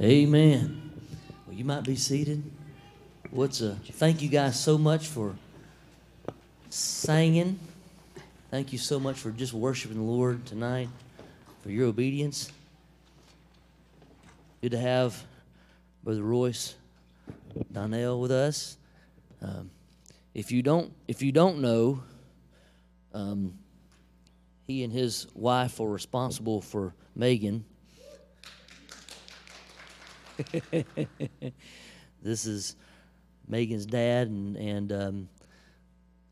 Amen. Well, you might be seated. What's a thank you guys so much for singing. Thank you so much for just worshiping the Lord tonight, for your obedience. Good to have Brother Royce Donnell with us. Um, if you don't, if you don't know, um, he and his wife are responsible for Megan. this is Megan's dad, and and um,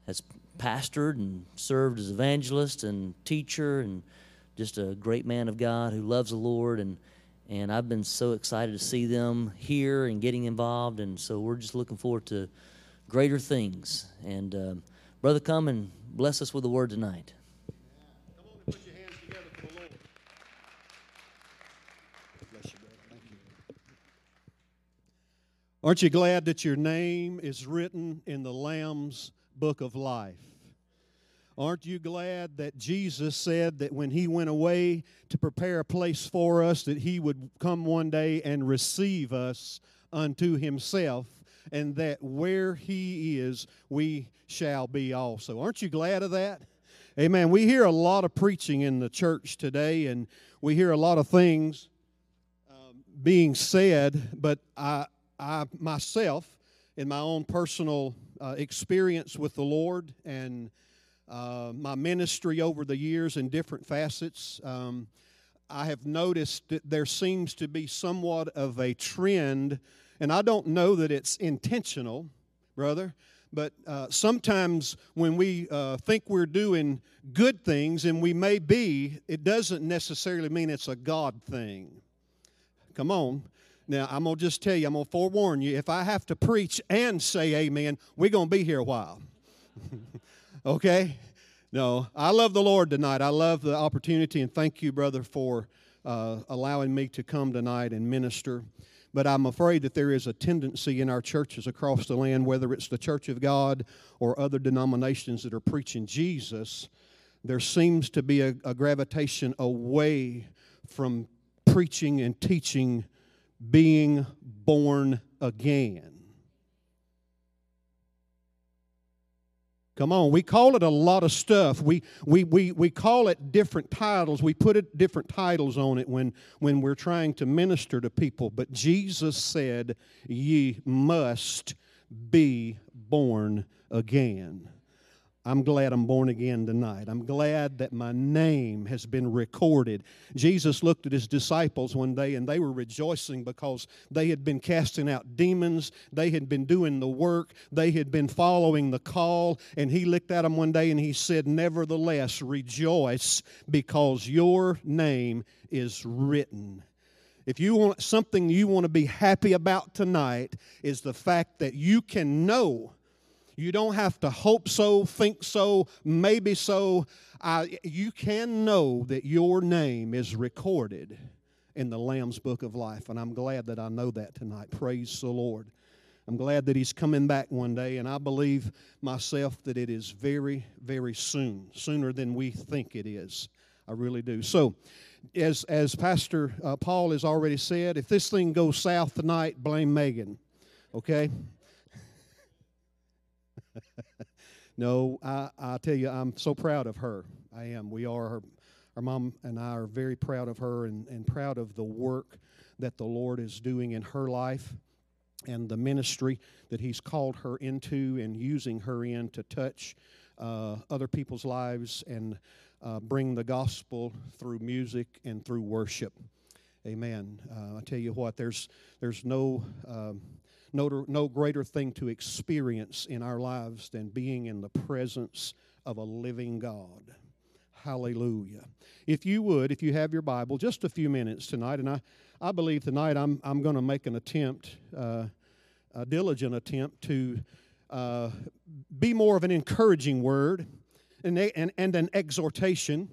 has pastored and served as evangelist and teacher, and just a great man of God who loves the Lord and. And I've been so excited to see them here and getting involved, and so we're just looking forward to greater things. And um, brother, come and bless us with the word tonight. Come on and put your hands together for the Lord. Bless you, brother. Thank you. Aren't you glad that your name is written in the Lamb's book of life? Aren't you glad that Jesus said that when he went away to prepare a place for us, that he would come one day and receive us unto himself, and that where he is, we shall be also? Aren't you glad of that? Amen. We hear a lot of preaching in the church today, and we hear a lot of things um, being said, but I, I myself, in my own personal uh, experience with the Lord and uh, my ministry over the years in different facets, um, I have noticed that there seems to be somewhat of a trend, and I don't know that it's intentional, brother, but uh, sometimes when we uh, think we're doing good things, and we may be, it doesn't necessarily mean it's a God thing. Come on. Now, I'm going to just tell you, I'm going to forewarn you, if I have to preach and say amen, we're going to be here a while. okay? No, I love the Lord tonight. I love the opportunity, and thank you, brother, for uh, allowing me to come tonight and minister. But I'm afraid that there is a tendency in our churches across the land, whether it's the Church of God or other denominations that are preaching Jesus, there seems to be a, a gravitation away from preaching and teaching being born again. Come on, we call it a lot of stuff. We, we, we, we call it different titles. We put it, different titles on it when, when we're trying to minister to people. But Jesus said, Ye must be born again. I'm glad I'm born again tonight. I'm glad that my name has been recorded. Jesus looked at his disciples one day and they were rejoicing because they had been casting out demons, they had been doing the work, they had been following the call. And he looked at them one day and he said, Nevertheless, rejoice because your name is written. If you want something you want to be happy about tonight, is the fact that you can know you don't have to hope so, think so, maybe so. You can know that your name is recorded in the Lamb's Book of Life. And I'm glad that I know that tonight. Praise the Lord. I'm glad that He's coming back one day, and I believe myself that it is very, very soon, sooner than we think it is. I really do. So, as, as Pastor uh, Paul has already said, if this thing goes south tonight, blame Megan. Okay? no, I, I tell you, I'm so proud of her. I am. We are. Her, our mom and I are very proud of her and, and proud of the work that the Lord is doing in her life and the ministry that He's called her into and using her in to touch uh, other people's lives and uh, bring the gospel through music and through worship. Amen. Uh, I tell you what, there's there's no um, no, no greater thing to experience in our lives than being in the presence of a living God. Hallelujah. If you would, if you have your Bible, just a few minutes tonight, and I, I believe tonight I'm, I'm going to make an attempt, uh, a diligent attempt to uh, be more of an encouraging word and, and, and an exhortation.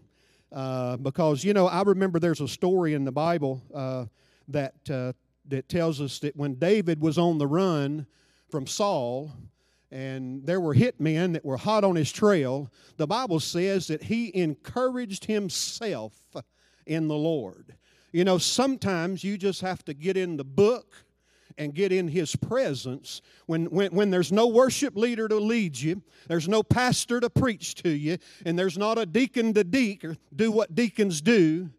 Uh, because, you know, I remember there's a story in the Bible uh, that uh, that tells us that when David was on the run from Saul, and there were hitmen that were hot on his trail, the Bible says that he encouraged himself in the Lord. You know, sometimes you just have to get in the book and get in his presence when, when, when there's no worship leader to lead you there's no pastor to preach to you and there's not a deacon to deek or do what deacons do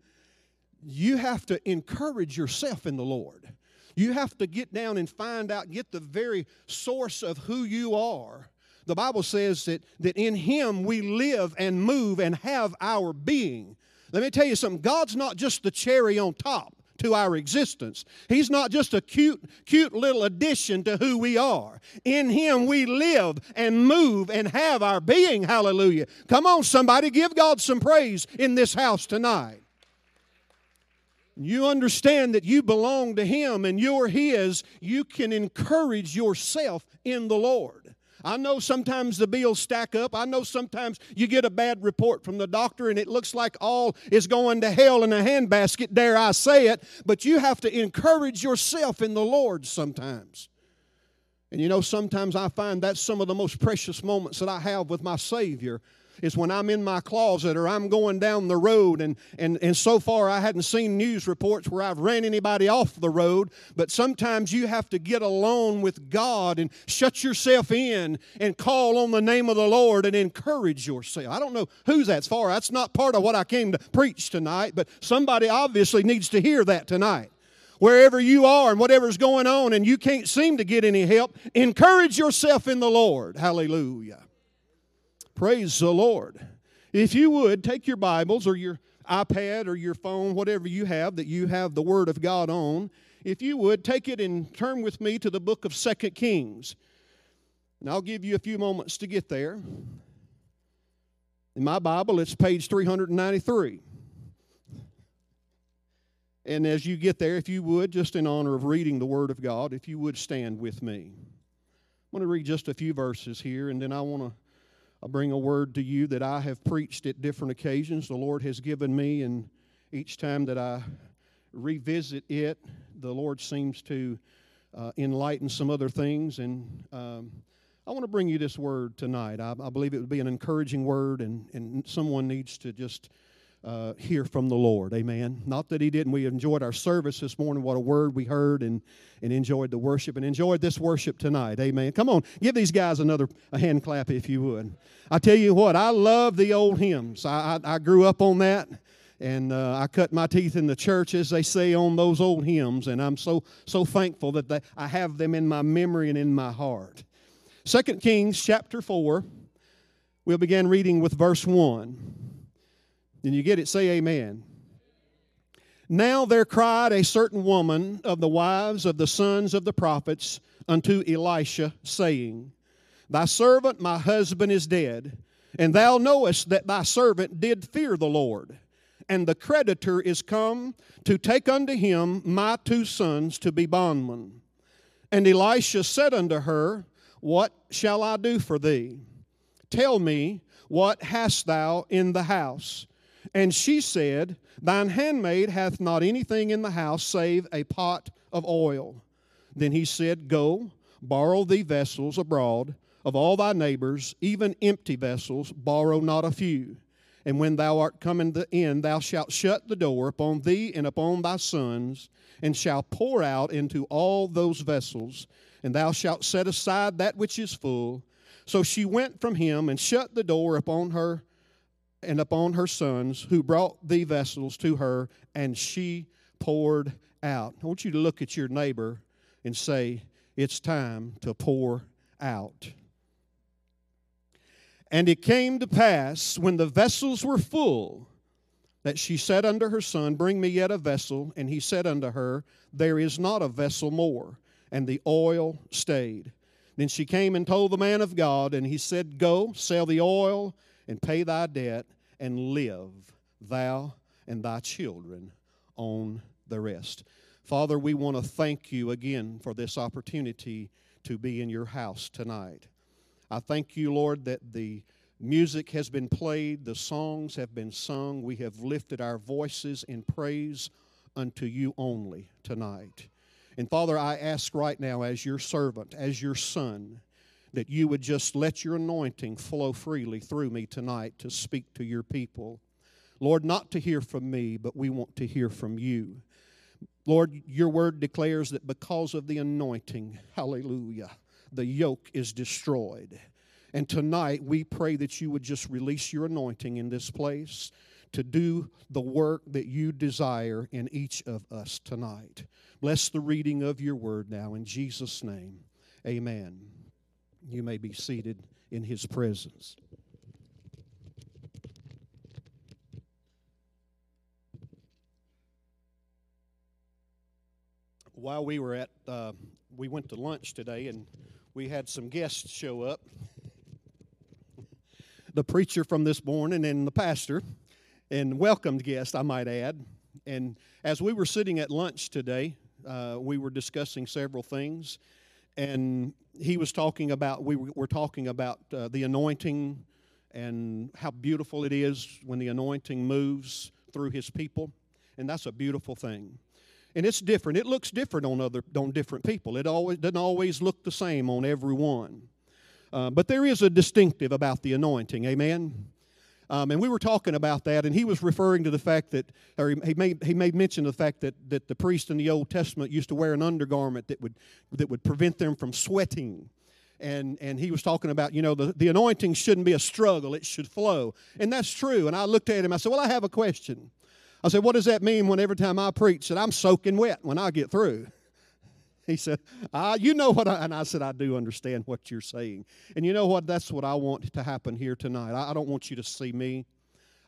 you have to encourage yourself in the lord you have to get down and find out get the very source of who you are the bible says that, that in him we live and move and have our being let me tell you something god's not just the cherry on top to our existence. He's not just a cute, cute little addition to who we are. In Him we live and move and have our being. Hallelujah. Come on, somebody, give God some praise in this house tonight. You understand that you belong to Him and you're His, you can encourage yourself in the Lord. I know sometimes the bills stack up. I know sometimes you get a bad report from the doctor and it looks like all is going to hell in a handbasket, dare I say it. But you have to encourage yourself in the Lord sometimes. And you know, sometimes I find that's some of the most precious moments that I have with my Savior is when I'm in my closet or I'm going down the road. And, and, and so far, I hadn't seen news reports where I've ran anybody off the road. But sometimes you have to get alone with God and shut yourself in and call on the name of the Lord and encourage yourself. I don't know who's that's for. That's not part of what I came to preach tonight, but somebody obviously needs to hear that tonight wherever you are and whatever's going on and you can't seem to get any help, encourage yourself in the Lord. Hallelujah. Praise the Lord. If you would, take your Bibles or your iPad or your phone, whatever you have that you have the Word of God on. If you would, take it and turn with me to the book of Second Kings. And I'll give you a few moments to get there. In my Bible, it's page 393. And as you get there, if you would, just in honor of reading the Word of God, if you would stand with me. I want to read just a few verses here, and then I want to I bring a word to you that I have preached at different occasions. The Lord has given me, and each time that I revisit it, the Lord seems to uh, enlighten some other things. And um, I want to bring you this word tonight. I, I, believe it would be an encouraging word, and, and someone needs to just uh, hear from the Lord. Amen. Not that he didn't. We enjoyed our service this morning. What a word we heard and, and enjoyed the worship and enjoyed this worship tonight. Amen. Come on, give these guys another a hand clap if you would. I tell you what, I love the old hymns. I, I, I grew up on that. And uh, I cut my teeth in the church, as they say, on those old hymns. And I'm so, so thankful that they, I have them in my memory and in my heart. 2 Kings chapter 4, we'll begin reading with verse 1. And you get it, say amen. Now there cried a certain woman of the wives of the sons of the prophets unto Elisha, saying, Thy servant, my husband, is dead, and thou knowest that thy servant did fear the Lord. And the creditor is come to take unto him my two sons to be bondmen. And Elisha said unto her, What shall I do for thee? Tell me, what hast thou in the house? And she said, Thine handmaid hath not anything in the house save a pot of oil. Then he said, Go, borrow thee vessels abroad of all thy neighbors, even empty vessels, borrow not a few. And when thou art come in the end, thou shalt shut the door upon thee and upon thy sons, and shalt pour out into all those vessels, and thou shalt set aside that which is full. So she went from him and shut the door upon her and upon her sons, who brought the vessels to her, and she poured out. I want you to look at your neighbor and say, It's time to pour out. And it came to pass, when the vessels were full, that she said unto her son, Bring me yet a vessel. And he said unto her, There is not a vessel more. And the oil stayed. Then she came and told the man of God, and he said, Go, sell the oil and pay thy debt, and live, thou and thy children on the rest. Father, we want to thank you again for this opportunity to be in your house tonight. I thank you, Lord, that the music has been played, the songs have been sung. We have lifted our voices in praise unto you only tonight. And Father, I ask right now, as your servant, as your son, that you would just let your anointing flow freely through me tonight to speak to your people. Lord, not to hear from me, but we want to hear from you. Lord, your word declares that because of the anointing, hallelujah, the yoke is destroyed. And tonight we pray that you would just release your anointing in this place to do the work that you desire in each of us tonight. Bless the reading of your word now in Jesus' name. Amen. You may be seated in his presence. While we were at, uh, we went to lunch today and we had some guests show up. the preacher from this morning and the pastor, and welcomed guest, I might add. And as we were sitting at lunch today, uh, we were discussing several things, and he was talking about we were talking about uh, the anointing and how beautiful it is when the anointing moves through his people, and that's a beautiful thing. And it's different. It looks different on other on different people. It always doesn't always look the same on everyone. Uh, but there is a distinctive about the anointing. Amen. Um, and we were talking about that, and he was referring to the fact that, or he made, he made mention of the fact that, that the priest in the Old Testament used to wear an undergarment that would, that would prevent them from sweating. And, and he was talking about, you know, the, the anointing shouldn't be a struggle, it should flow. And that's true. And I looked at him, I said, Well, I have a question. I said, What does that mean when every time I preach that I'm soaking wet when I get through? He said, ah, You know what? I, and I said, I do understand what you're saying. And you know what? That's what I want to happen here tonight. I, I don't want you to see me.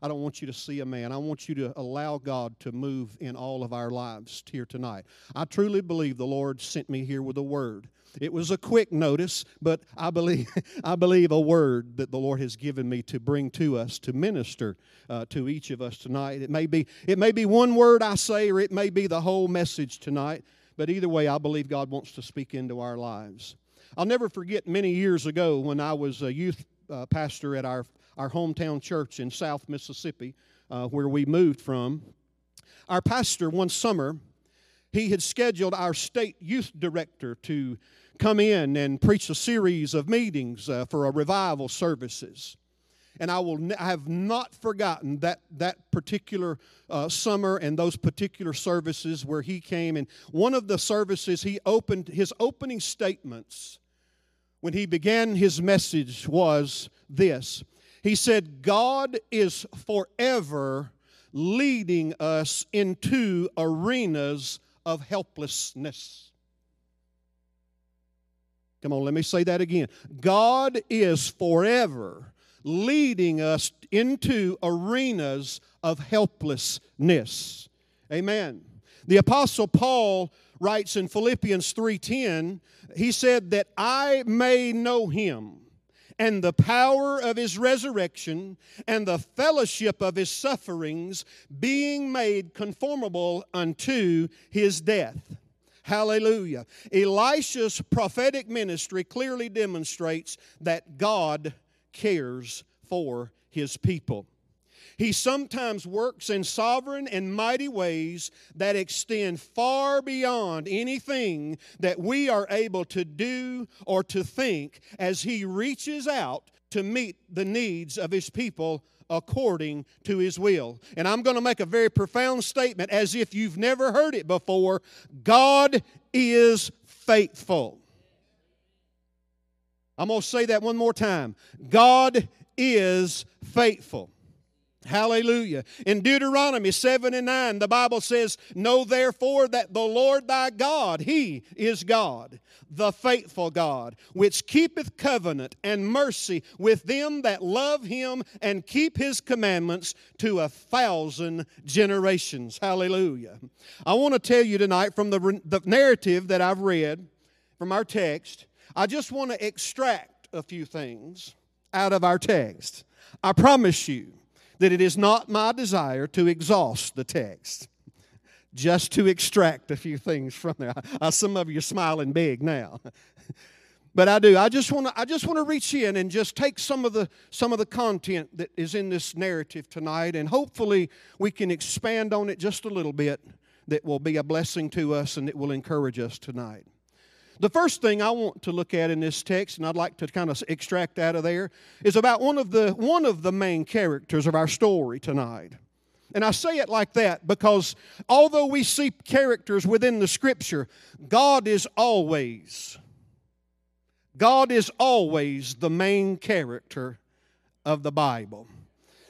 I don't want you to see a man. I want you to allow God to move in all of our lives here tonight. I truly believe the Lord sent me here with a word. It was a quick notice, but I believe I believe a word that the Lord has given me to bring to us to minister uh, to each of us tonight. It may be it may be one word I say, or it may be the whole message tonight. But either way, I believe God wants to speak into our lives. I'll never forget many years ago when I was a youth uh, pastor at our, our hometown church in South Mississippi, uh, where we moved from. Our pastor, one summer, he had scheduled our state youth director to come in and preach a series of meetings uh, for a revival services and I will I have not forgotten that that particular uh, summer and those particular services where he came. And one of the services he opened his opening statements when he began his message was this. He said, "God is forever leading us into arenas of helplessness." Come on, let me say that again. God is forever leading us into arenas of helplessness. Amen. The apostle Paul writes in Philippians 3:10, he said that I may know him and the power of his resurrection and the fellowship of his sufferings being made conformable unto his death. Hallelujah. Elisha's prophetic ministry clearly demonstrates that God cares for his people. He sometimes works in sovereign and mighty ways that extend far beyond anything that we are able to do or to think as He reaches out to meet the needs of His people according to His will. And I'm going to make a very profound statement as if you've never heard it before God is faithful. I'm going to say that one more time. God is faithful. Hallelujah. In Deuteronomy 7 and 9, the Bible says, Know therefore that the Lord thy God, He is God, the faithful God, which keepeth covenant and mercy with them that love Him and keep His commandments to a thousand generations. Hallelujah. I want to tell you tonight from the, the narrative that I've read from our text I just want to extract a few things out of our text. I promise you that it is not my desire to exhaust the text, just to extract a few things from there. Uh, some of you are smiling big now. but I do. I just want to. I just want to reach in and just take some of the some of the content that is in this narrative tonight, and hopefully we can expand on it just a little bit. That will be a blessing to us and it will encourage us tonight. The first thing I want to look at in this text, and I'd like to kind of extract out of there, is about one of the, one of the main characters of our story tonight. And I say it like that because although we see characters within the scripture, God is always, God is always the main character of the Bible.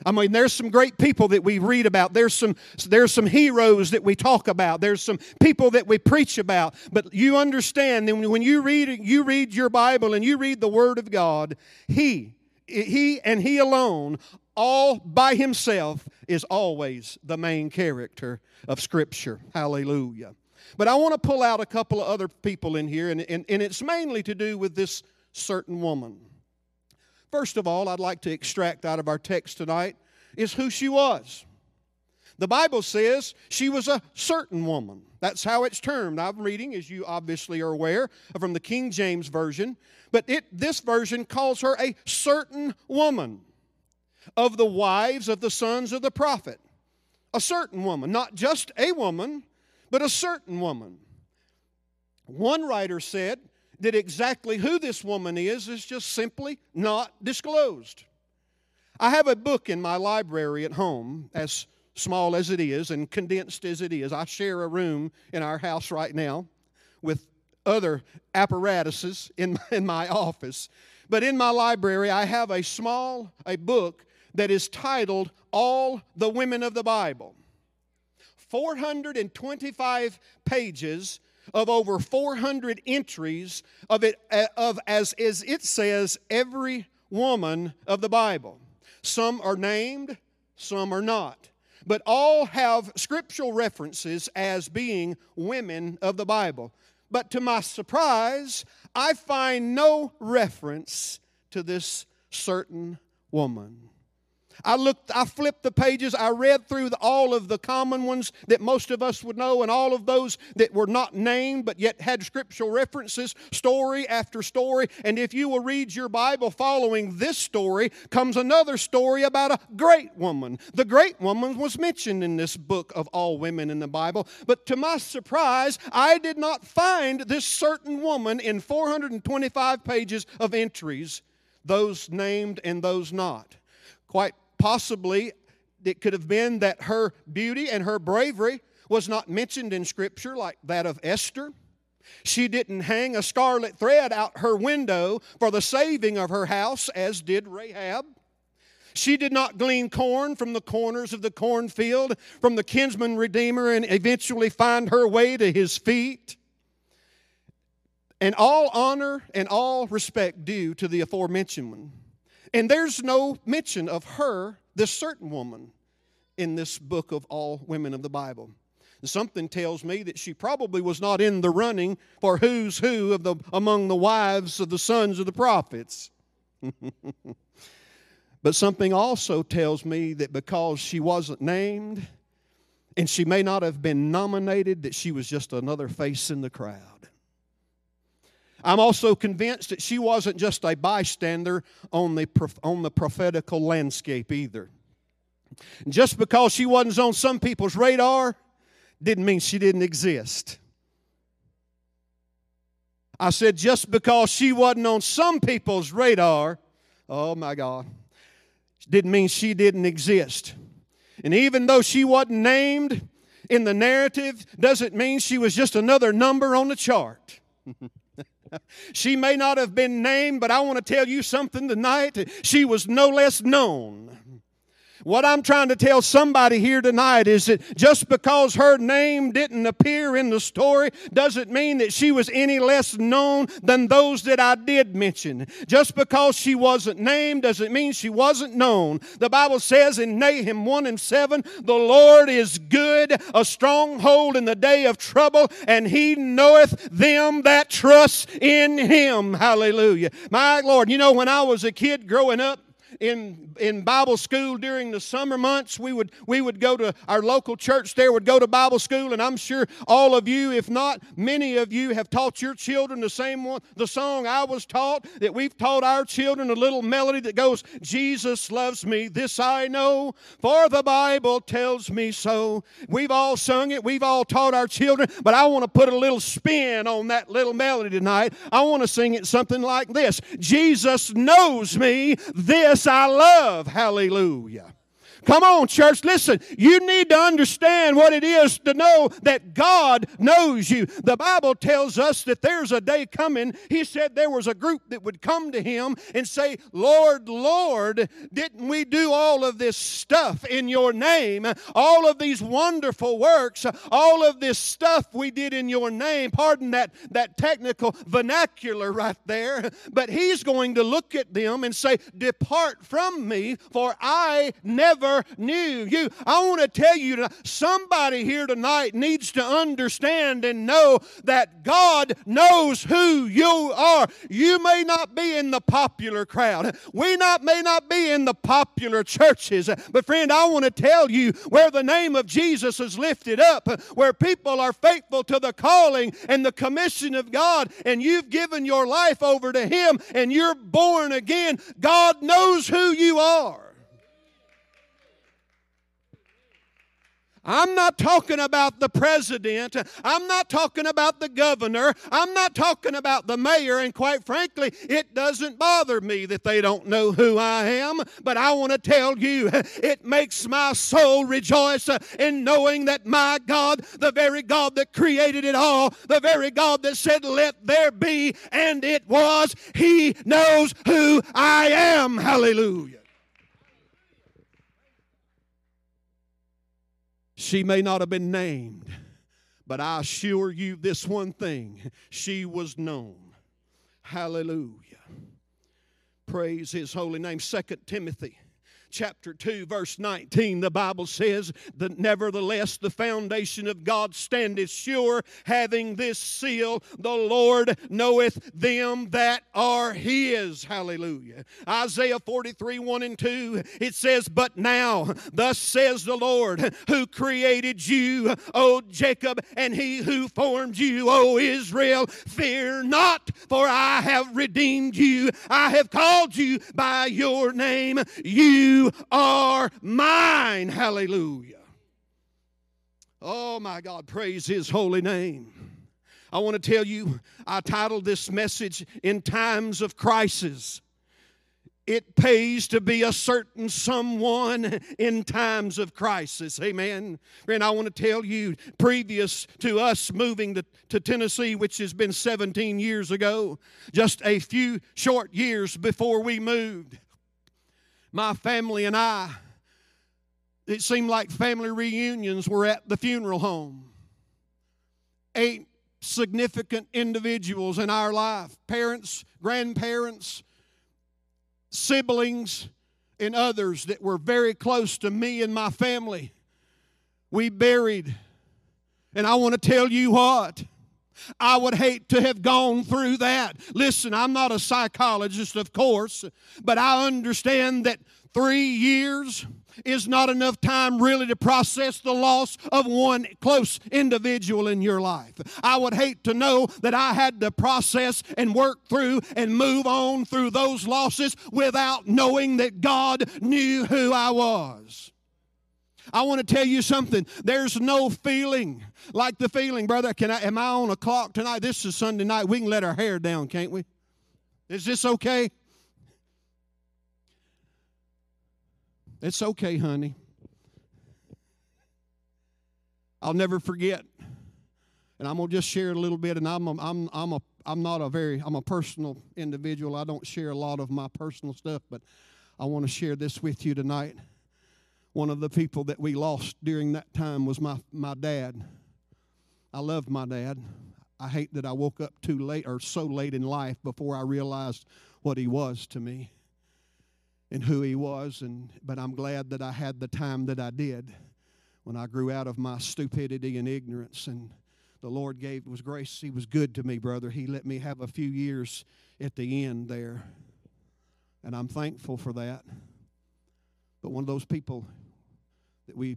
I mean, there's some great people that we read about. There's some, there's some heroes that we talk about. There's some people that we preach about. But you understand that when you read, you read your Bible and you read the Word of God, He, He and He alone, all by Himself, is always the main character of Scripture. Hallelujah. But I want to pull out a couple of other people in here, and, and, and it's mainly to do with this certain woman. First of all, I'd like to extract out of our text tonight is who she was. The Bible says she was a certain woman. That's how it's termed. I'm reading, as you obviously are aware, from the King James Version. But it, this version calls her a certain woman of the wives of the sons of the prophet. A certain woman, not just a woman, but a certain woman. One writer said that exactly who this woman is is just simply not disclosed. I have a book in my library at home, as small as it is and condensed as it is. I share a room in our house right now with other apparatuses in, in my office. But in my library, I have a small a book that is titled All the Women of the Bible. 425 pages of over 400 entries of it uh, of as, as it says every woman of the Bible. Some are named, some are not. But all have scriptural references as being women of the Bible. But to my surprise, I find no reference to this certain woman. I looked, I flipped the pages, I read through the, all of the common ones that most of us would know, and all of those that were not named but yet had scriptural references, story after story. And if you will read your Bible following this story, comes another story about a great woman. The great woman was mentioned in this book of all women in the Bible, but to my surprise, I did not find this certain woman in 425 pages of entries, those named and those not. Quite Possibly it could have been that her beauty and her bravery was not mentioned in Scripture like that of Esther. She didn't hang a scarlet thread out her window for the saving of her house, as did Rahab. She did not glean corn from the corners of the cornfield from the kinsman redeemer and eventually find her way to his feet. And all honor and all respect due to the aforementioned one. And there's no mention of her, this certain woman, in this book of all women of the Bible. Something tells me that she probably was not in the running for who's who of the among the wives of the sons of the prophets. but something also tells me that because she wasn't named and she may not have been nominated that she was just another face in the crowd. I'm also convinced that she wasn't just a bystander on the, on the prophetical landscape either. Just because she wasn't on some people's radar didn't mean she didn't exist. I said, just because she wasn't on some people's radar, oh my God, didn't mean she didn't exist. And even though she wasn't named in the narrative, doesn't mean she was just another number on the chart. she may not have been named, but I want to tell you something tonight. She was no less known what I'm trying to tell somebody here tonight is that just because her name didn't appear in the story doesn't mean that she was any less known than those that I did mention. Just because she wasn't named doesn't mean she wasn't known. The Bible says in Nahum 1 and 7, the Lord is good, a stronghold in the day of trouble, and he knoweth them that trust in him. Hallelujah. My Lord, you know, when I was a kid growing up, in, in Bible school during the summer months. We would, we would go to our local church there, would go to Bible school, and I'm sure all of you, if not many of you, have taught your children the same one, the song I was taught, that we've taught our children a little melody that goes, Jesus loves me, this I know, for the Bible tells me so. We've all sung it, we've all taught our children, but I want to put a little spin on that little melody tonight. I want to sing it something like this Jesus knows me, this I love. Hallelujah. Come on, church. Listen, you need to understand what it is to know that God knows you. The Bible tells us that there's a day coming. He said there was a group that would come to him and say, Lord, Lord, didn't we do all of this stuff in your name? All of these wonderful works, all of this stuff we did in your name. Pardon that, that technical vernacular right there. But he's going to look at them and say, Depart from me, for I never knew you. I want to tell you, tonight, somebody here tonight needs to understand and know that God knows who you are. You may not be in the popular crowd. We not may not be in the popular churches. But friend, I want to tell you where the name of Jesus is lifted up, where people are faithful to the calling and the commission of God, and you've given your life over to Him and you're born again, God knows who you are. I'm not talking about the president. I'm not talking about the governor. I'm not talking about the mayor. And quite frankly, it doesn't bother me that they don't know who I am. But I want to tell you, it makes my soul rejoice in knowing that my God, the very God that created it all, the very God that said, Let there be, and it was, He knows who I am. Hallelujah. She may not have been named, but I assure you this one thing she was known. Hallelujah. Praise his holy name. Second Timothy chapter 2, verse 19, the Bible says that nevertheless the foundation of God standeth sure, having this seal, the Lord knoweth them that are his. Hallelujah. Isaiah 43, 1 and 2, it says, But now, thus says the Lord, who created you, O Jacob, and he who formed you, O Israel, fear not, for I have redeemed you. I have called you by your name. You are mine. Hallelujah. Oh my God, praise His holy name. I want to tell you, I titled this message In Times of Crisis. It pays to be a certain someone in times of crisis. Amen. And I want to tell you, previous to us moving to, to Tennessee, which has been 17 years ago, just a few short years before we moved, my family and I, it seemed like family reunions were at the funeral home. Eight significant individuals in our life parents, grandparents, siblings, and others that were very close to me and my family. We buried. And I want to tell you what. I would hate to have gone through that. Listen, I'm not a psychologist, of course, but I understand that three years is not enough time really to process the loss of one close individual in your life. I would hate to know that I had to process and work through and move on through those losses without knowing that God knew who I was. I want to tell you something. There's no feeling like the feeling, brother. Can I am I on a clock tonight? This is Sunday night. We can let our hair down, can't we? Is this okay? It's okay, honey. I'll never forget. And I'm gonna just share a little bit. And I'm a, I'm I'm a I'm not a very I'm a personal individual. I don't share a lot of my personal stuff, but I want to share this with you tonight. One of the people that we lost during that time was my, my dad. I loved my dad. I hate that I woke up too late or so late in life before I realized what he was to me and who he was and but I'm glad that I had the time that I did when I grew out of my stupidity and ignorance and the Lord gave was grace he was good to me brother he let me have a few years at the end there and I'm thankful for that but one of those people that we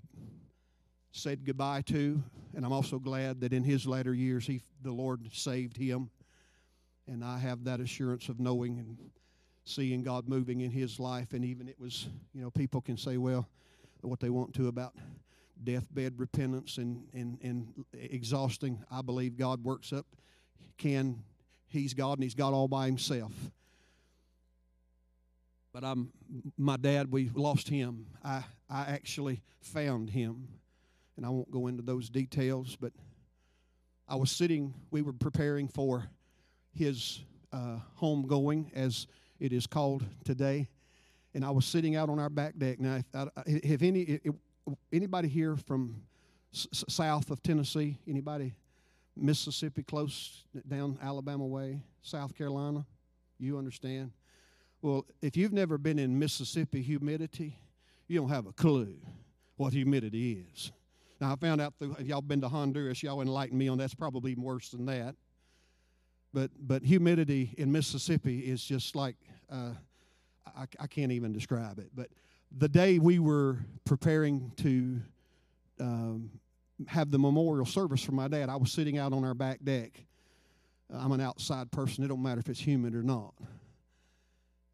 said goodbye to. And I'm also glad that in his latter years, he, the Lord saved him. And I have that assurance of knowing and seeing God moving in his life. And even it was, you know, people can say, well, what they want to about deathbed repentance and, and, and exhausting. I believe God works up, can, he's God and he's God all by himself. But I'm my dad. We lost him. I I actually found him, and I won't go into those details. But I was sitting. We were preparing for his uh, homegoing, as it is called today, and I was sitting out on our back deck. Now, if, if any if anybody here from s- south of Tennessee, anybody Mississippi close down Alabama way, South Carolina, you understand. Well, if you've never been in Mississippi humidity, you don't have a clue what humidity is. Now, I found out through, if y'all been to Honduras, y'all enlighten me on that's probably worse than that. But, but humidity in Mississippi is just like, uh, I, I can't even describe it. But the day we were preparing to um, have the memorial service for my dad, I was sitting out on our back deck. I'm an outside person. It don't matter if it's humid or not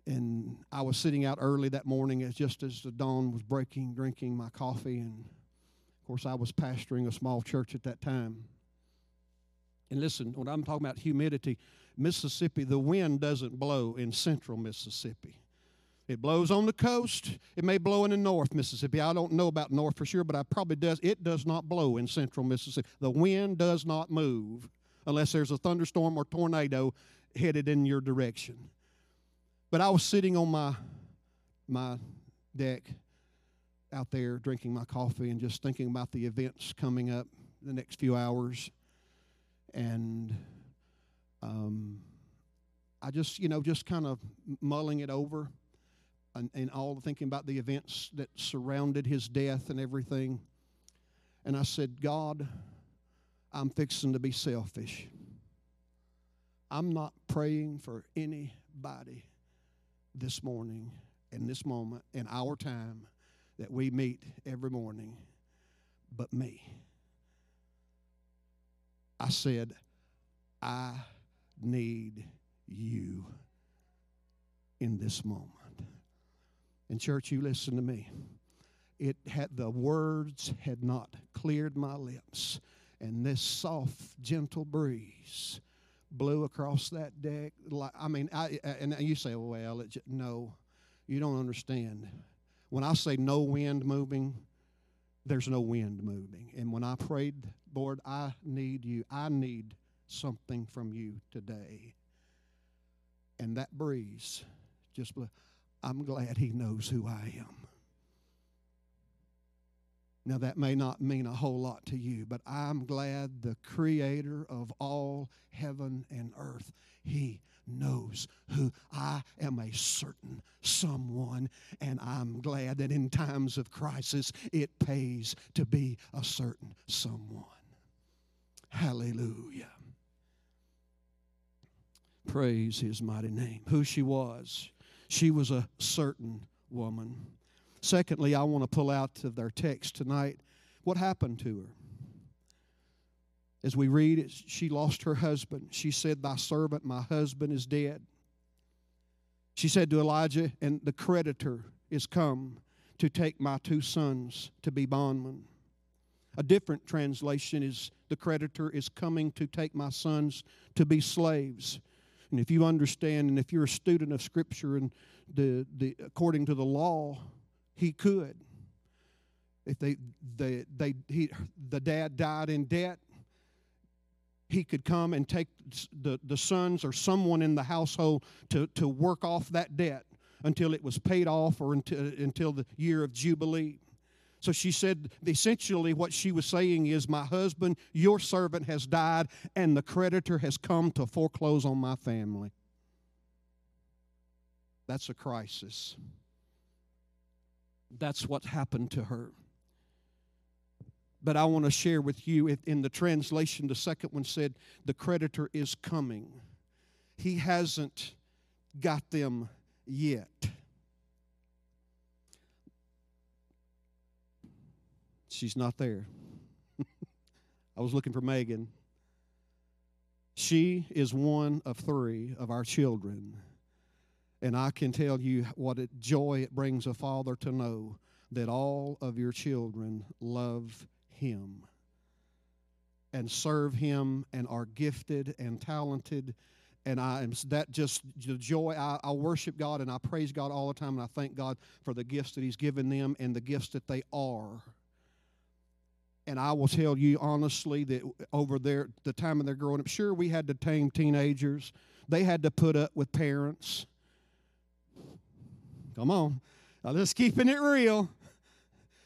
and I was sitting out early that morning as just as the dawn was breaking, drinking my coffee, and of course I was pastoring a small church at that time. And listen, when I'm talking about humidity, Mississippi, the wind doesn't blow in central Mississippi. It blows on the coast. It may blow in the north Mississippi. I don't know about north for sure, but I probably does. It does not blow in central Mississippi. The wind does not move unless there's a thunderstorm or tornado headed in your direction. But I was sitting on my my deck out there drinking my coffee and just thinking about the events coming up the next few hours. And um, I just, you know, just kind of mulling it over and, and all thinking about the events that surrounded his death and everything. And I said, God, I'm fixing to be selfish. I'm not praying for anybody this morning, in this moment, in our time that we meet every morning, but me. I said, I need you in this moment. And, church, you listen to me. It had the words had not cleared my lips, and this soft, gentle breeze blew across that deck. I mean, I, and you say, well, it just, no, you don't understand. When I say no wind moving, there's no wind moving. And when I prayed, Lord, I need you. I need something from you today. And that breeze just blew. I'm glad he knows who I am. Now, that may not mean a whole lot to you, but I'm glad the creator of all heaven and earth, he knows who I am a certain someone, and I'm glad that in times of crisis it pays to be a certain someone. Hallelujah. Praise his mighty name. Who she was. She was a certain woman. Secondly, I want to pull out of their text tonight what happened to her. As we read she lost her husband. She said, Thy servant, my husband, is dead. She said to Elijah, And the creditor is come to take my two sons to be bondmen. A different translation is, The creditor is coming to take my sons to be slaves. And if you understand, and if you're a student of Scripture, and the, the according to the law, he could. If they, they, they, he, the dad died in debt, he could come and take the, the sons or someone in the household to, to work off that debt until it was paid off or until, until the year of Jubilee. So she said, essentially, what she was saying is, My husband, your servant, has died, and the creditor has come to foreclose on my family. That's a crisis. That's what happened to her. But I want to share with you in the translation, the second one said, The creditor is coming. He hasn't got them yet. She's not there. I was looking for Megan. She is one of three of our children and I can tell you what a joy it brings a father to know that all of your children love him and serve him and are gifted and talented and I am that just the joy. I, I worship God and I praise God all the time, and I thank God for the gifts that He's given them and the gifts that they are. And I will tell you honestly that over there, the time of their growing up, sure we had to tame teenagers. They had to put up with parents. Come on, I'm just keeping it real.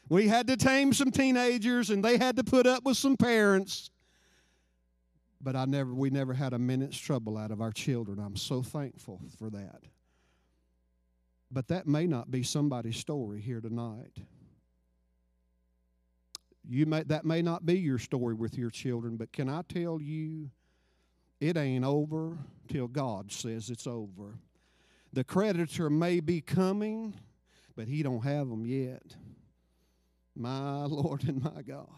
We had to tame some teenagers, and they had to put up with some parents but I never we never had a minute's trouble out of our children. I'm so thankful for that. But that may not be somebody's story here tonight. You may that may not be your story with your children, but can I tell you it ain't over till God says it's over. The creditor may be coming, but he don't have them yet. My Lord and my God.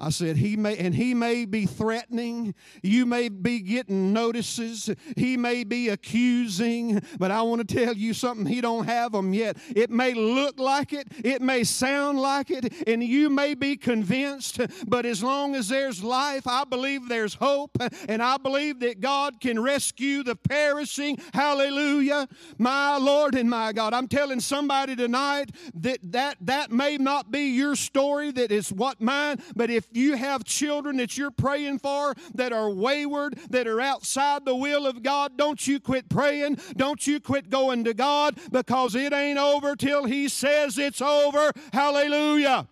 I said, He may, and He may be threatening. You may be getting notices. He may be accusing, but I want to tell you something. He don't have them yet. It may look like it, it may sound like it, and you may be convinced, but as long as there's life, I believe there's hope, and I believe that God can rescue the perishing. Hallelujah. My Lord and my God. I'm telling somebody tonight that that, that may not be your story, that is what mine, but if you have children that you're praying for that are wayward, that are outside the will of God, don't you quit praying. Don't you quit going to God because it ain't over till He says it's over. Hallelujah.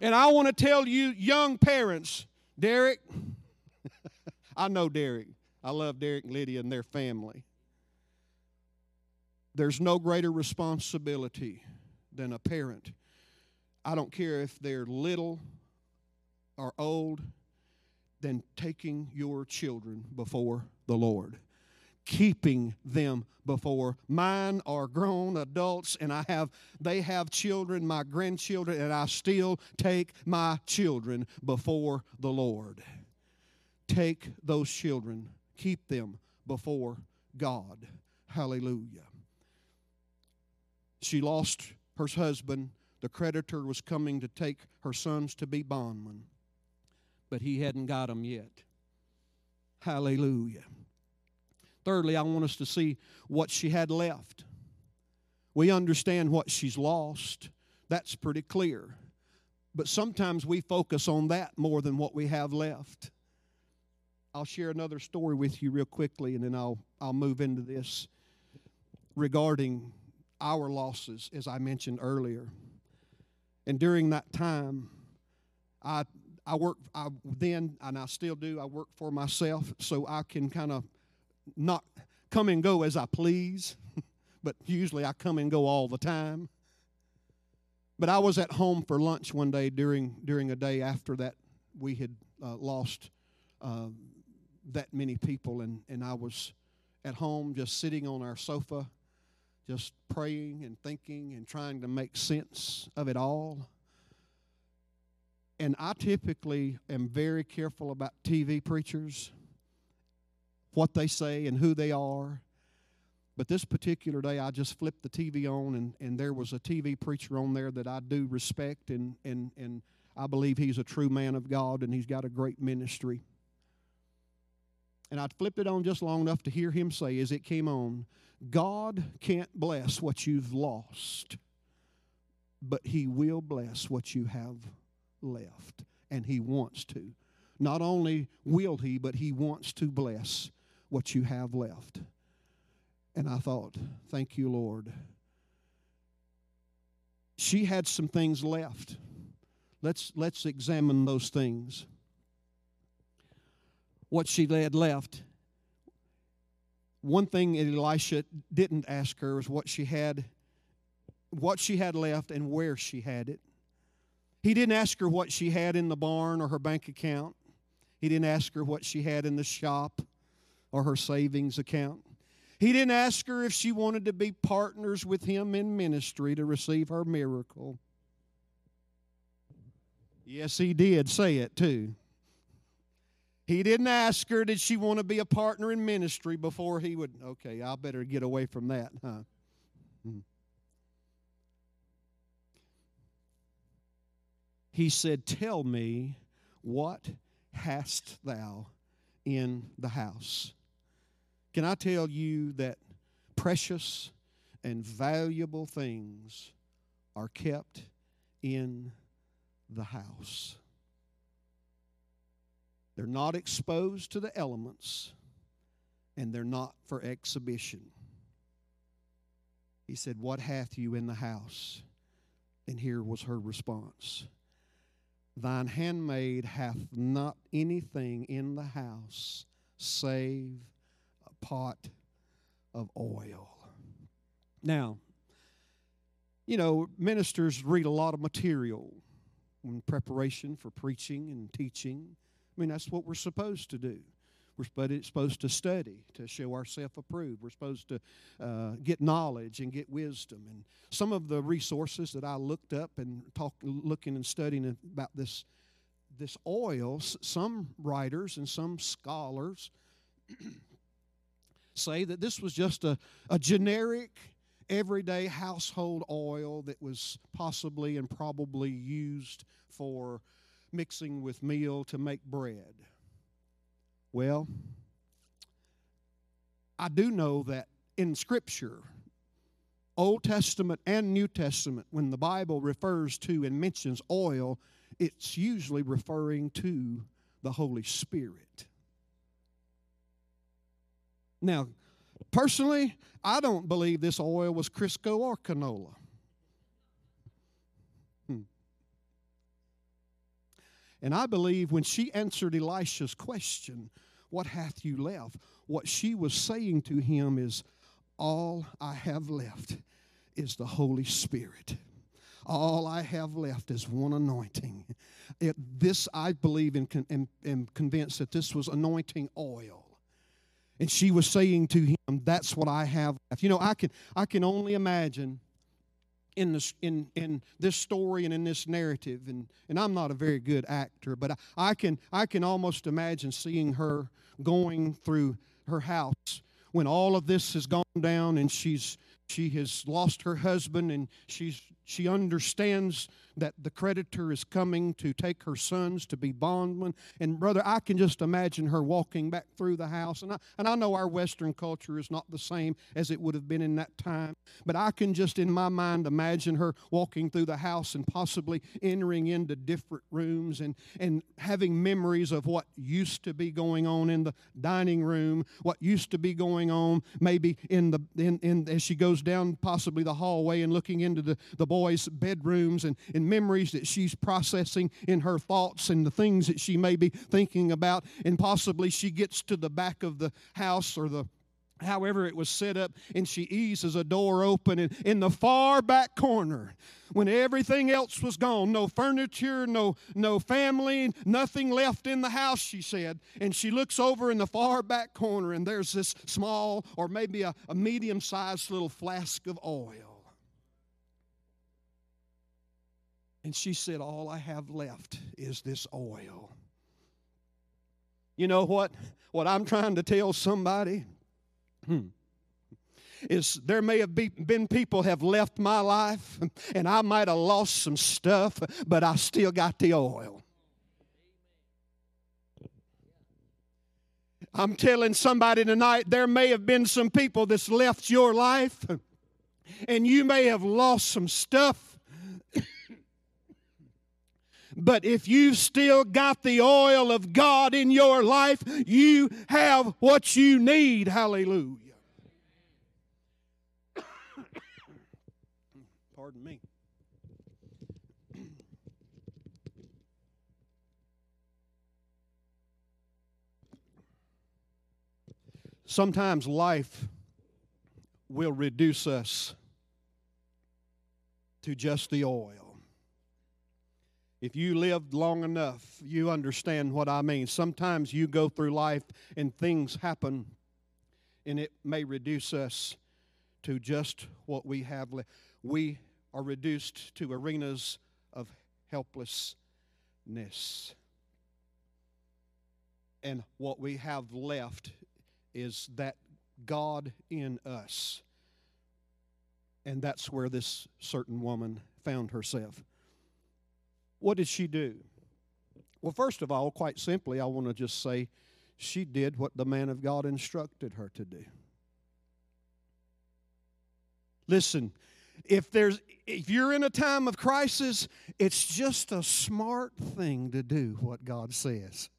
And I want to tell you, young parents, Derek, I know Derek. I love Derek and Lydia and their family. There's no greater responsibility than a parent I don't care if they're little or old, than taking your children before the Lord. Keeping them before mine are grown adults, and I have they have children, my grandchildren, and I still take my children before the Lord. Take those children, keep them before God. Hallelujah. She lost her husband the creditor was coming to take her sons to be bondmen, but he hadn't got them yet. Hallelujah. Thirdly, I want us to see what she had left. We understand what she's lost. That's pretty clear. But sometimes we focus on that more than what we have left. I'll share another story with you real quickly and then I'll, I'll move into this regarding our losses, as I mentioned earlier. And during that time, I I work I then and I still do. I work for myself, so I can kind of not come and go as I please, but usually I come and go all the time. But I was at home for lunch one day during during a day after that we had uh, lost uh, that many people, and and I was at home just sitting on our sofa just praying and thinking and trying to make sense of it all. And I typically am very careful about TV preachers, what they say and who they are. But this particular day, I just flipped the TV on, and, and there was a TV preacher on there that I do respect, and, and, and I believe he's a true man of God, and he's got a great ministry. And I flipped it on just long enough to hear him say as it came on God can't bless what you've lost, but He will bless what you have left. And He wants to. Not only will He, but He wants to bless what you have left. And I thought, thank you, Lord. She had some things left. Let's, let's examine those things. What she had left one thing Elisha didn't ask her was what she had what she had left and where she had it. He didn't ask her what she had in the barn or her bank account. He didn't ask her what she had in the shop or her savings account. He didn't ask her if she wanted to be partners with him in ministry to receive her miracle. Yes, he did say it too. He didn't ask her, did she want to be a partner in ministry before he would, okay, I better get away from that, huh? Hmm. He said, Tell me, what hast thou in the house. Can I tell you that precious and valuable things are kept in the house? They're not exposed to the elements and they're not for exhibition. He said, What hath you in the house? And here was her response Thine handmaid hath not anything in the house save a pot of oil. Now, you know, ministers read a lot of material in preparation for preaching and teaching. I mean, that's what we're supposed to do. We're supposed to study to show ourselves approved. We're supposed to uh, get knowledge and get wisdom. And some of the resources that I looked up and talk, looking and studying about this this oil, some writers and some scholars say that this was just a, a generic, everyday household oil that was possibly and probably used for mixing with meal to make bread. Well, I do know that in Scripture, Old Testament and New Testament, when the Bible refers to and mentions oil, it's usually referring to the Holy Spirit. Now, personally, I don't believe this oil was Crisco or canola. And I believe when she answered Elisha's question, What hath you left? What she was saying to him is, All I have left is the Holy Spirit. All I have left is one anointing. It, this, I believe and am, am convinced that this was anointing oil. And she was saying to him, That's what I have left. You know, I can, I can only imagine in this, in, in this story and in this narrative, and, and I'm not a very good actor, but I, I, can, I can almost imagine seeing her going through her house when all of this has gone down and she's she has lost her husband and she's she understands that the creditor is coming to take her sons to be bondmen. And, brother, I can just imagine her walking back through the house. And I, and I know our Western culture is not the same as it would have been in that time, but I can just, in my mind, imagine her walking through the house and possibly entering into different rooms and, and having memories of what used to be going on in the dining room, what used to be going on maybe in the in, in as she goes down possibly the hallway and looking into the, the boys' bedrooms and, and memories that she's processing in her thoughts and the things that she may be thinking about. And possibly she gets to the back of the house or the however it was set up, and she eases a door open, and in the far back corner, when everything else was gone, no furniture, no no family, nothing left in the house, she said, and she looks over in the far back corner, and there's this small or maybe a, a medium-sized little flask of oil. And she said, All I have left is this oil. You know what? What I'm trying to tell somebody is there may have been people have left my life and I might have lost some stuff, but I still got the oil. I'm telling somebody tonight there may have been some people that's left your life and you may have lost some stuff but if you've still got the oil of God in your life, you have what you need. Hallelujah. Pardon me. Sometimes life will reduce us to just the oil. If you lived long enough, you understand what I mean. Sometimes you go through life and things happen, and it may reduce us to just what we have left. We are reduced to arenas of helplessness. And what we have left is that God in us. And that's where this certain woman found herself. What did she do? Well, first of all, quite simply, I want to just say she did what the man of God instructed her to do. Listen, if there's if you're in a time of crisis, it's just a smart thing to do what God says.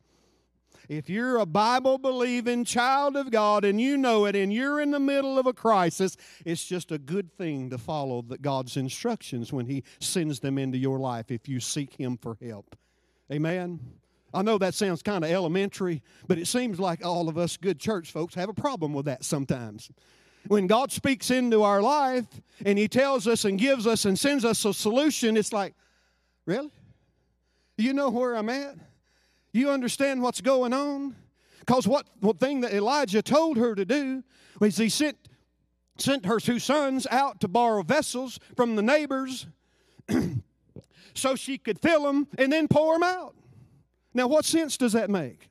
If you're a Bible believing child of God and you know it and you're in the middle of a crisis, it's just a good thing to follow God's instructions when He sends them into your life if you seek Him for help. Amen. I know that sounds kind of elementary, but it seems like all of us good church folks have a problem with that sometimes. When God speaks into our life and He tells us and gives us and sends us a solution, it's like, really? You know where I'm at? You understand what's going on? Because what, what thing that Elijah told her to do was he sent, sent her two sons out to borrow vessels from the neighbors so she could fill them and then pour them out. Now, what sense does that make?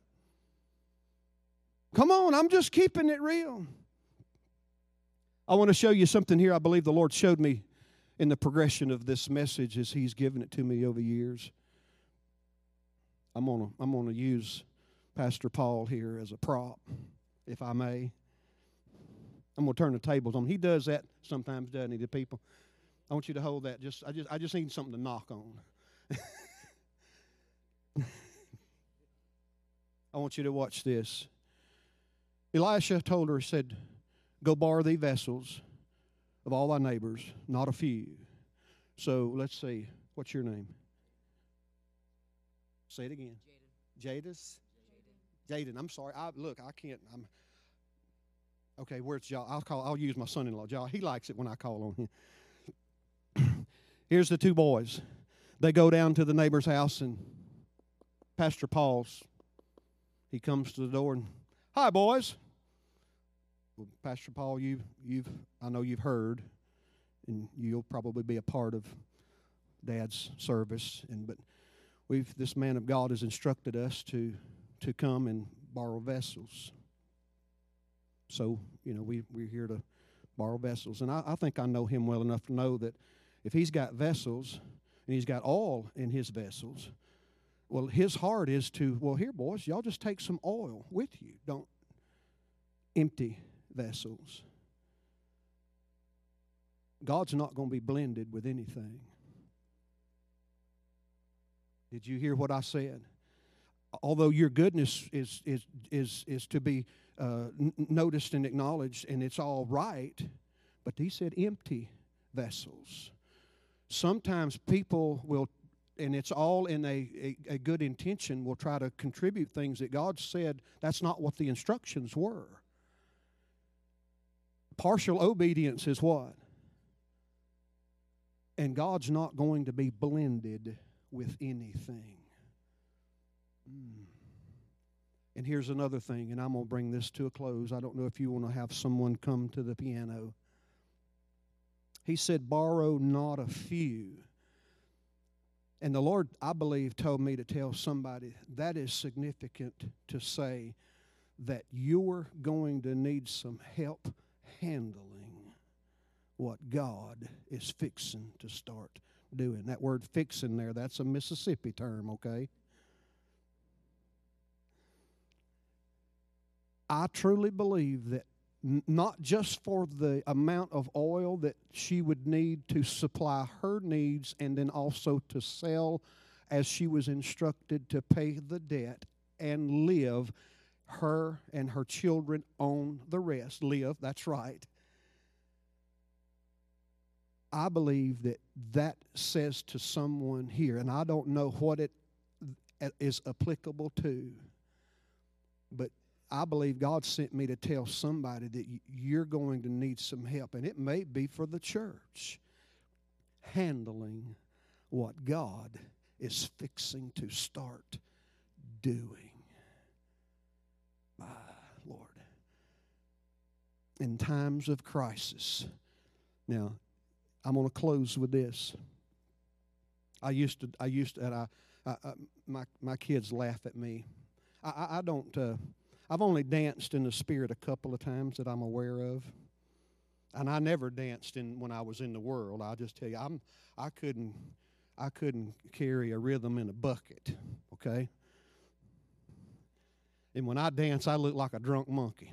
Come on, I'm just keeping it real. I want to show you something here I believe the Lord showed me in the progression of this message as He's given it to me over years. I'm gonna I'm gonna use Pastor Paul here as a prop, if I may. I'm gonna turn the tables on. He does that sometimes, doesn't he, to people? I want you to hold that. Just I just I just need something to knock on. I want you to watch this. Elisha told her, he said, Go borrow thee vessels of all thy neighbors, not a few. So let's see. What's your name? Say it again. Jaden. Jadis? Jaden. I'm sorry. I look, I can't I'm Okay, where's Jaw? I'll call I'll use my son-in-law, Jaw. He likes it when I call on him. Here's the two boys. They go down to the neighbor's house and Pastor Paul's he comes to the door and hi boys. Well, Pastor Paul, you you've I know you've heard and you'll probably be a part of dad's service and but we've this man of God has instructed us to to come and borrow vessels. So you know we we're here to borrow vessels, and I, I think I know him well enough to know that if he's got vessels and he's got oil in his vessels, well, his heart is to well, here, boys, y'all just take some oil with you. Don't empty vessels. God's not going to be blended with anything. Did you hear what I said? Although your goodness is, is, is, is to be uh, noticed and acknowledged, and it's all right, but he said empty vessels. Sometimes people will, and it's all in a, a, a good intention, will try to contribute things that God said that's not what the instructions were. Partial obedience is what? And God's not going to be blended with anything. Mm. And here's another thing, and I'm going to bring this to a close. I don't know if you want to have someone come to the piano. He said, Borrow not a few. And the Lord, I believe, told me to tell somebody that is significant to say that you're going to need some help handling what God is fixing to start doing. That word fixing there, that's a Mississippi term, okay? I truly believe that not just for the amount of oil that she would need to supply her needs and then also to sell as she was instructed to pay the debt and live her and her children on the rest live that's right I believe that that says to someone here, and I don't know what it uh, is applicable to, but I believe God sent me to tell somebody that you're going to need some help, and it may be for the church handling what God is fixing to start doing. My Lord. In times of crisis. Now, I'm going to close with this. I used to, I used to, and I, I, I my my kids laugh at me. I, I, don't. Uh, I've only danced in the spirit a couple of times that I'm aware of, and I never danced in when I was in the world. I'll just tell you, I'm. I couldn't. I couldn't carry a rhythm in a bucket. Okay. And when I dance, I look like a drunk monkey.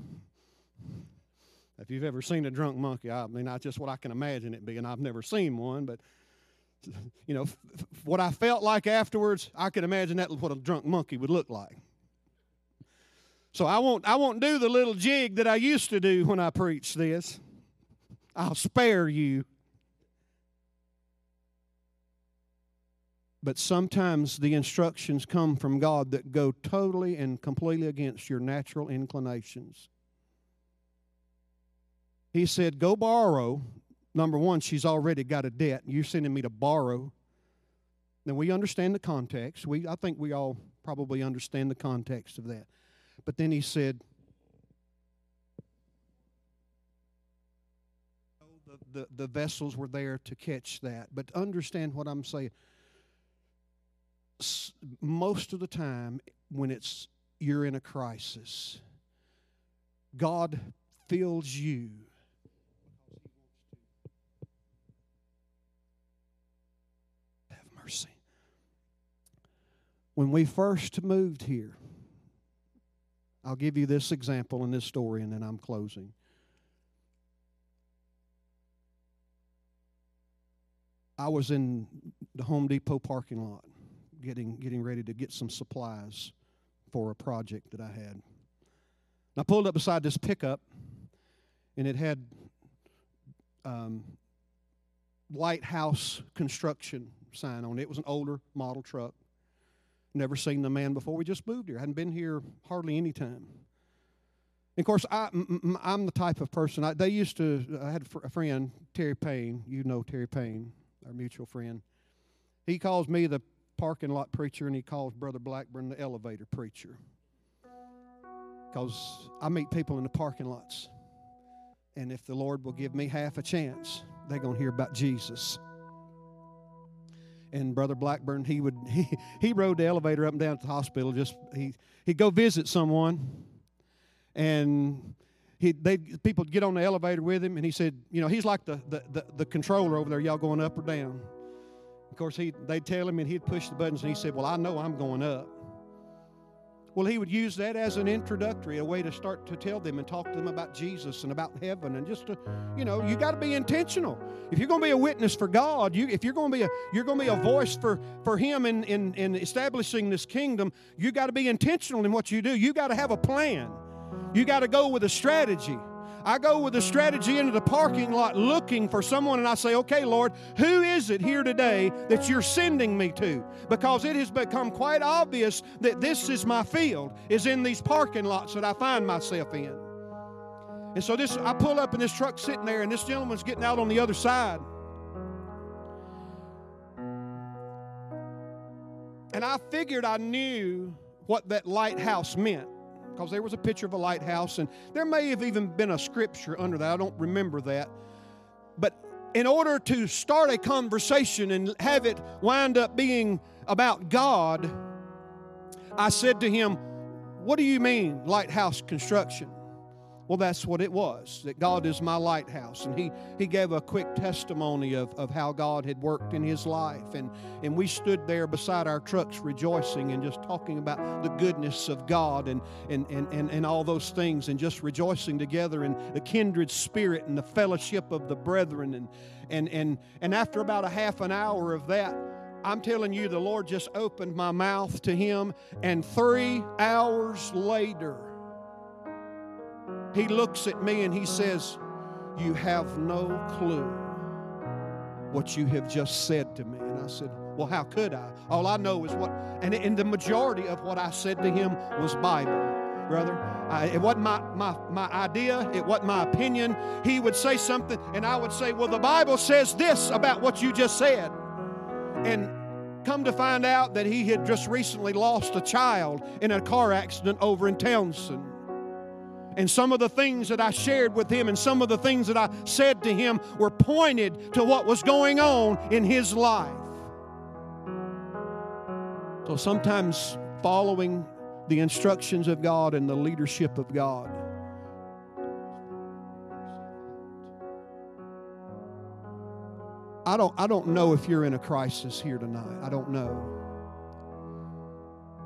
If you've ever seen a drunk monkey, I mean, that's just what I can imagine it being. I've never seen one, but you know, f- f- what I felt like afterwards, I could imagine that what a drunk monkey would look like. So I won't, I won't do the little jig that I used to do when I preach this. I'll spare you. But sometimes the instructions come from God that go totally and completely against your natural inclinations. He said, Go borrow. Number one, she's already got a debt. You're sending me to borrow. Now, we understand the context. We, I think we all probably understand the context of that. But then he said, the, the, the vessels were there to catch that. But understand what I'm saying. Most of the time, when it's you're in a crisis, God fills you. Have mercy. When we first moved here, I'll give you this example in this story and then I'm closing. I was in the Home Depot parking lot getting getting ready to get some supplies for a project that I had. And I pulled up beside this pickup and it had um, lighthouse construction sign on it. It was an older model truck. Never seen the man before. We just moved here. Hadn't been here hardly any time. And of course, I, am the type of person. I, they used to. I had a friend, Terry Payne. You know Terry Payne, our mutual friend. He calls me the parking lot preacher, and he calls Brother Blackburn the elevator preacher. Because I meet people in the parking lots, and if the Lord will give me half a chance, they're going to hear about Jesus and brother blackburn he would he, he rode the elevator up and down to the hospital just he he'd go visit someone. And he they people would get on the elevator with him and he said you know he's like the the, the, the controller over there y'all going up or down? Of course he they'd tell him and he'd push the buttons and he said well i know i'm going up well, he would use that as an introductory, a way to start to tell them and talk to them about Jesus and about heaven, and just to, you know, you got to be intentional. If you're going to be a witness for God, you, if you're going to be a, you're going to be a voice for for Him in in, in establishing this kingdom, you got to be intentional in what you do. You got to have a plan. You got to go with a strategy. I go with a strategy into the parking lot looking for someone and I say, okay, Lord, who is it here today that you're sending me to? Because it has become quite obvious that this is my field, is in these parking lots that I find myself in. And so this I pull up in this truck sitting there, and this gentleman's getting out on the other side. And I figured I knew what that lighthouse meant because there was a picture of a lighthouse, and there may have even been a scripture under that. I don't remember that. But in order to start a conversation and have it wind up being about God, I said to him, What do you mean, lighthouse construction? Well, that's what it was, that God is my lighthouse. And he, he gave a quick testimony of, of how God had worked in his life. And, and we stood there beside our trucks rejoicing and just talking about the goodness of God and, and, and, and, and all those things and just rejoicing together in the kindred spirit and the fellowship of the brethren. And, and, and, and after about a half an hour of that, I'm telling you, the Lord just opened my mouth to him. And three hours later, he looks at me and he says, You have no clue what you have just said to me. And I said, Well, how could I? All I know is what, and, and the majority of what I said to him was Bible brother. I, it wasn't my, my, my idea, it wasn't my opinion. He would say something, and I would say, Well, the Bible says this about what you just said. And come to find out that he had just recently lost a child in a car accident over in Townsend. And some of the things that I shared with him and some of the things that I said to him were pointed to what was going on in his life. So sometimes following the instructions of God and the leadership of God. I don't, I don't know if you're in a crisis here tonight. I don't know.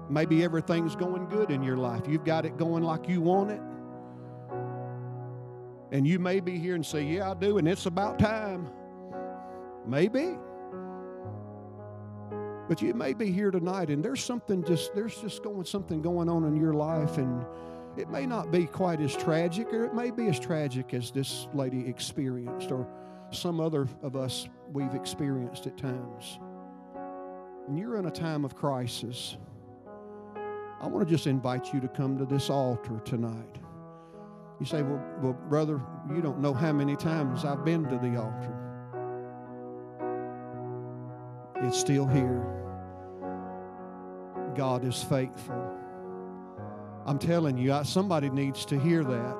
Maybe everything's going good in your life. You've got it going like you want it. And you may be here and say, Yeah, I do, and it's about time. Maybe. But you may be here tonight and there's something just there's just going something going on in your life and it may not be quite as tragic or it may be as tragic as this lady experienced or some other of us we've experienced at times. And you're in a time of crisis. I want to just invite you to come to this altar tonight. You say, well, well, brother, you don't know how many times I've been to the altar. It's still here. God is faithful. I'm telling you, somebody needs to hear that.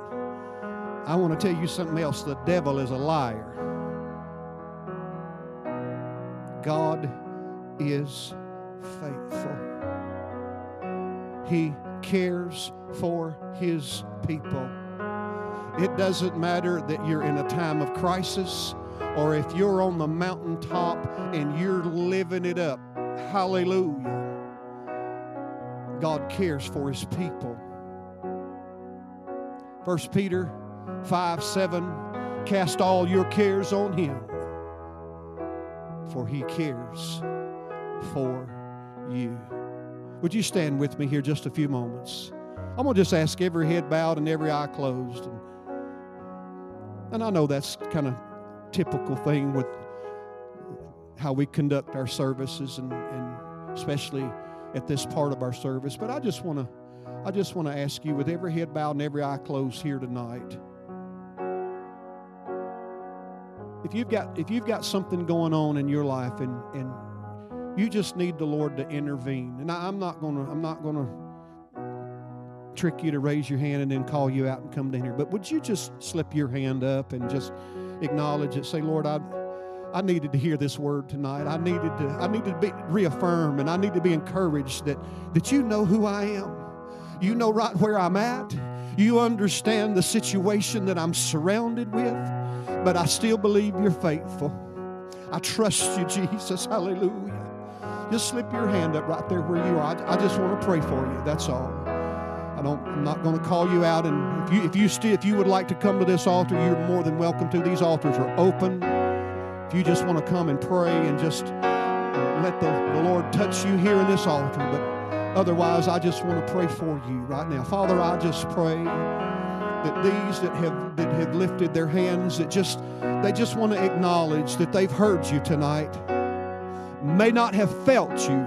I want to tell you something else. The devil is a liar. God is faithful. He cares for his people. It doesn't matter that you're in a time of crisis or if you're on the mountaintop and you're living it up. Hallelujah. God cares for his people. 1 Peter 5 7 Cast all your cares on him, for he cares for you. Would you stand with me here just a few moments? I'm going to just ask every head bowed and every eye closed. And, I know that's kind of typical thing with how we conduct our services and, and especially at this part of our service. But I just want to I just want to ask you with every head bowed and every eye closed here tonight. If you've got if you've got something going on in your life and and you just need the Lord to intervene. And I, I'm not gonna I'm not gonna trick you to raise your hand and then call you out and come down here. But would you just slip your hand up and just acknowledge it? Say, Lord, I I needed to hear this word tonight. I needed to, I needed to be reaffirmed and I need to be encouraged that, that you know who I am. You know right where I'm at. You understand the situation that I'm surrounded with, but I still believe you're faithful. I trust you, Jesus. Hallelujah. Just slip your hand up right there where you are. I, I just want to pray for you. That's all. I don't, I'm not going to call you out. And if you, if you still, if you would like to come to this altar, you're more than welcome to. These altars are open. If you just want to come and pray and just let the, the Lord touch you here in this altar, but otherwise, I just want to pray for you right now. Father, I just pray that these that have that have lifted their hands, that just they just want to acknowledge that they've heard you tonight, may not have felt you,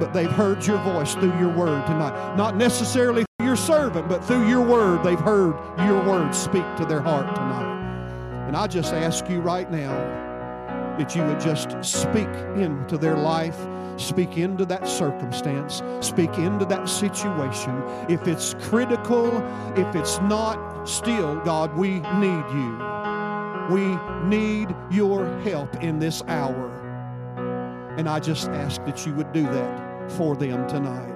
but they've heard your voice through your word tonight. Not necessarily your servant, but through your word, they've heard your word speak to their heart tonight. And I just ask you right now that you would just speak into their life, speak into that circumstance, speak into that situation. If it's critical, if it's not, still, God, we need you. We need your help in this hour. And I just ask that you would do that for them tonight.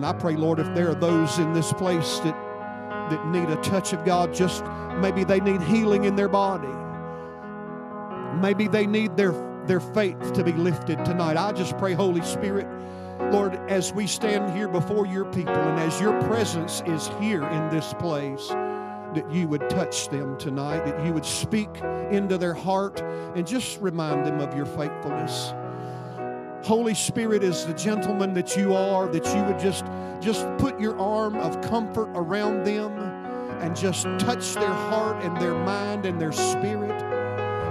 And I pray, Lord, if there are those in this place that, that need a touch of God, just maybe they need healing in their body Maybe they need their, their faith to be lifted tonight. I just pray, Holy Spirit, Lord, as we stand here before your people and as your presence is here in this place, that you would touch them tonight, that you would speak into their heart and just remind them of your faithfulness. Holy Spirit is the gentleman that you are, that you would just, just put your arm of comfort around them and just touch their heart and their mind and their spirit.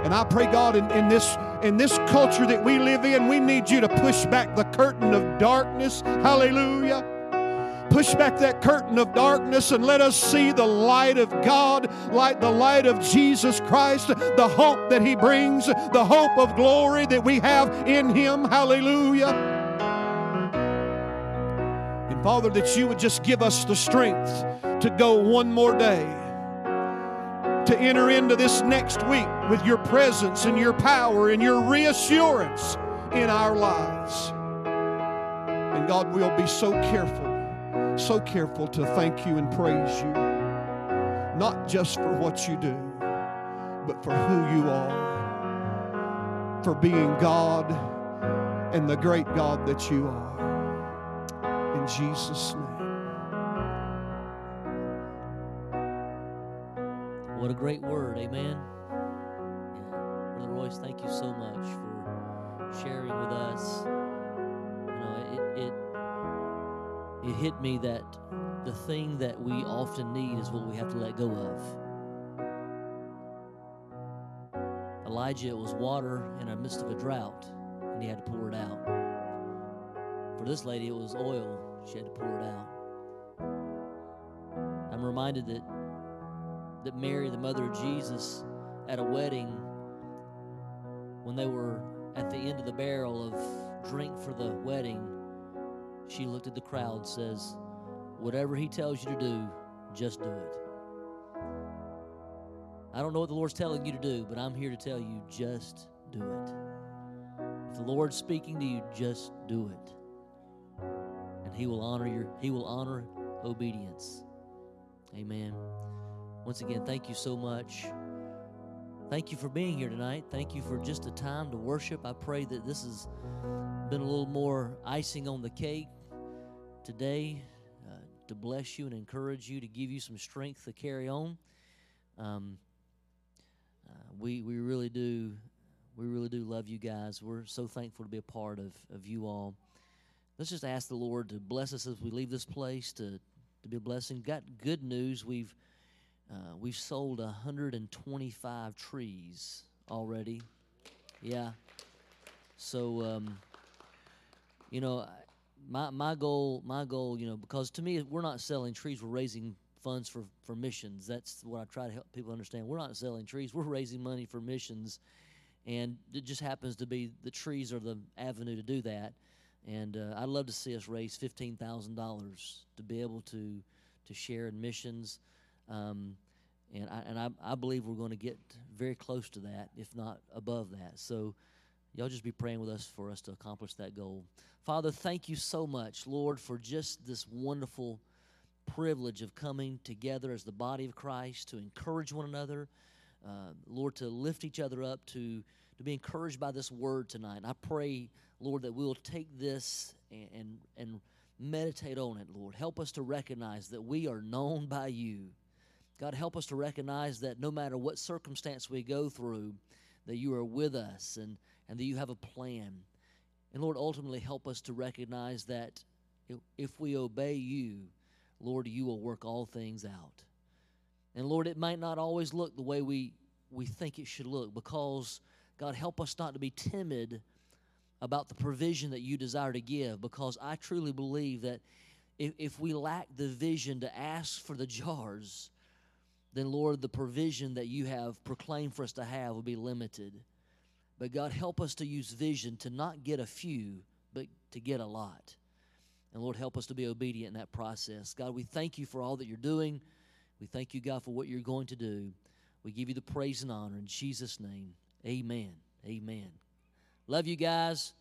And I pray, God, in, in, this, in this culture that we live in, we need you to push back the curtain of darkness. Hallelujah. Push back that curtain of darkness and let us see the light of God, like the light of Jesus Christ, the hope that He brings, the hope of glory that we have in Him. Hallelujah. And Father, that you would just give us the strength to go one more day to enter into this next week with your presence and your power and your reassurance in our lives. And God, we'll be so careful, so careful to thank you and praise you, not just for what you do, but for who you are, for being God and the great God that you are. In Jesus' name. What a great word, amen. Yeah. Brother Royce, thank you so much for sharing with us. It it hit me that the thing that we often need is what we have to let go of. Elijah it was water in the midst of a drought, and he had to pour it out. For this lady, it was oil; she had to pour it out. I'm reminded that that Mary, the mother of Jesus, at a wedding, when they were at the end of the barrel of drink for the wedding, she looked at the crowd says, Whatever he tells you to do, just do it. I don't know what the Lord's telling you to do, but I'm here to tell you just do it. If the Lord's speaking to you, just do it. And he will honor your he will honor obedience. Amen. Once again, thank you so much. Thank you for being here tonight. Thank you for just a time to worship. I pray that this has been a little more icing on the cake today uh, to bless you and encourage you, to give you some strength to carry on. Um, uh, we we really do we really do love you guys. We're so thankful to be a part of, of you all. Let's just ask the Lord to bless us as we leave this place to to be a blessing. Got good news. We've uh, we've sold 125 trees already. Yeah. So, um, you know, my my goal my goal, you know, because to me we're not selling trees, we're raising funds for for missions. That's what I try to help people understand. We're not selling trees, we're raising money for missions, and it just happens to be the trees are the avenue to do that. And uh, I'd love to see us raise fifteen thousand dollars to be able to to share in missions. Um, and I, and I, I believe we're going to get very close to that, if not above that. So, y'all just be praying with us for us to accomplish that goal. Father, thank you so much, Lord, for just this wonderful privilege of coming together as the body of Christ to encourage one another, uh, Lord, to lift each other up, to to be encouraged by this word tonight. I pray, Lord, that we will take this and, and and meditate on it, Lord. Help us to recognize that we are known by you God, help us to recognize that no matter what circumstance we go through, that you are with us and, and that you have a plan. And Lord, ultimately help us to recognize that if we obey you, Lord, you will work all things out. And Lord, it might not always look the way we, we think it should look because, God, help us not to be timid about the provision that you desire to give because I truly believe that if, if we lack the vision to ask for the jars, then Lord, the provision that you have proclaimed for us to have will be limited. But God, help us to use vision to not get a few, but to get a lot. And Lord, help us to be obedient in that process. God, we thank you for all that you're doing. We thank you, God, for what you're going to do. We give you the praise and honor in Jesus' name. Amen. Amen. Love you guys.